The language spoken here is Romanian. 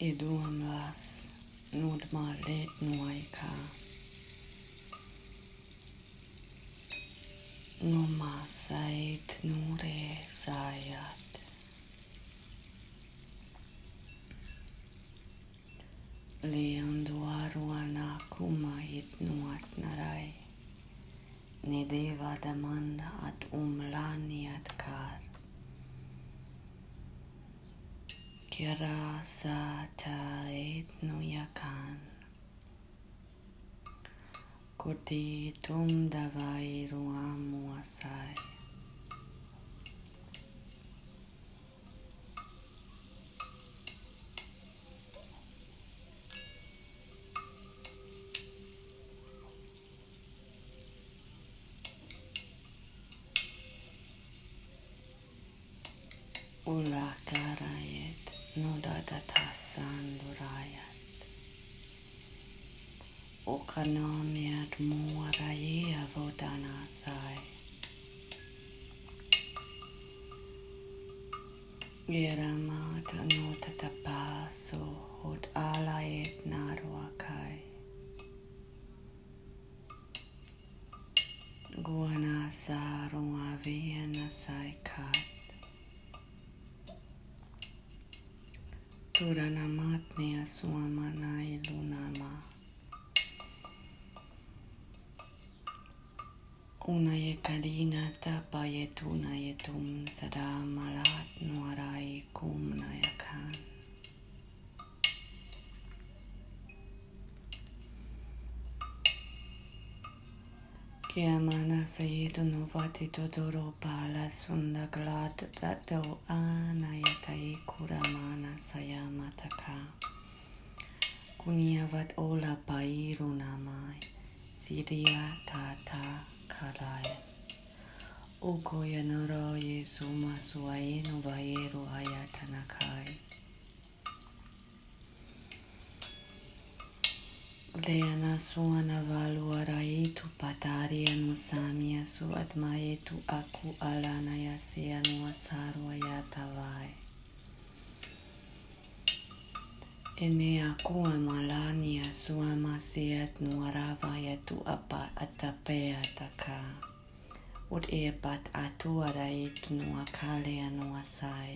iedomās nodmāri noikā. Nomāsait nūrēsājāt. Liendo aruanā kumait noatnarai. Nedēvāda man at umlāni atkār. Kira Satait Nuyakan Kurti Tum Davai Ruam Muasai Ula Karaya Atmanoda Tatasandurayat. Okanamet Moraya Vodanasai. Iramata Notatapasu Hot Alayet Naruakai. Guanasa Ruaviana Saikat. Sai kat. Turana matnia suomana ilunama. Una ye kadina tapa ye tuna ye tum sada malat nuarai kum nayakan. Kiamana sayidu novati totoro pala sunda glad rato anayatai kuramana sayamataka. kunyavat ola pairu namai. Siriya tata kadaya uko ya noro yesu masuayenu vayeru ayatanakai Leana suana valu araitu patari anu samia su admaetu aku alana yasianu asaru ayatavai. E ne a koe ma lani a sua ma se at no arawa e tu apa a ta ta ka. Ut e bat atua rai tu no a no sai.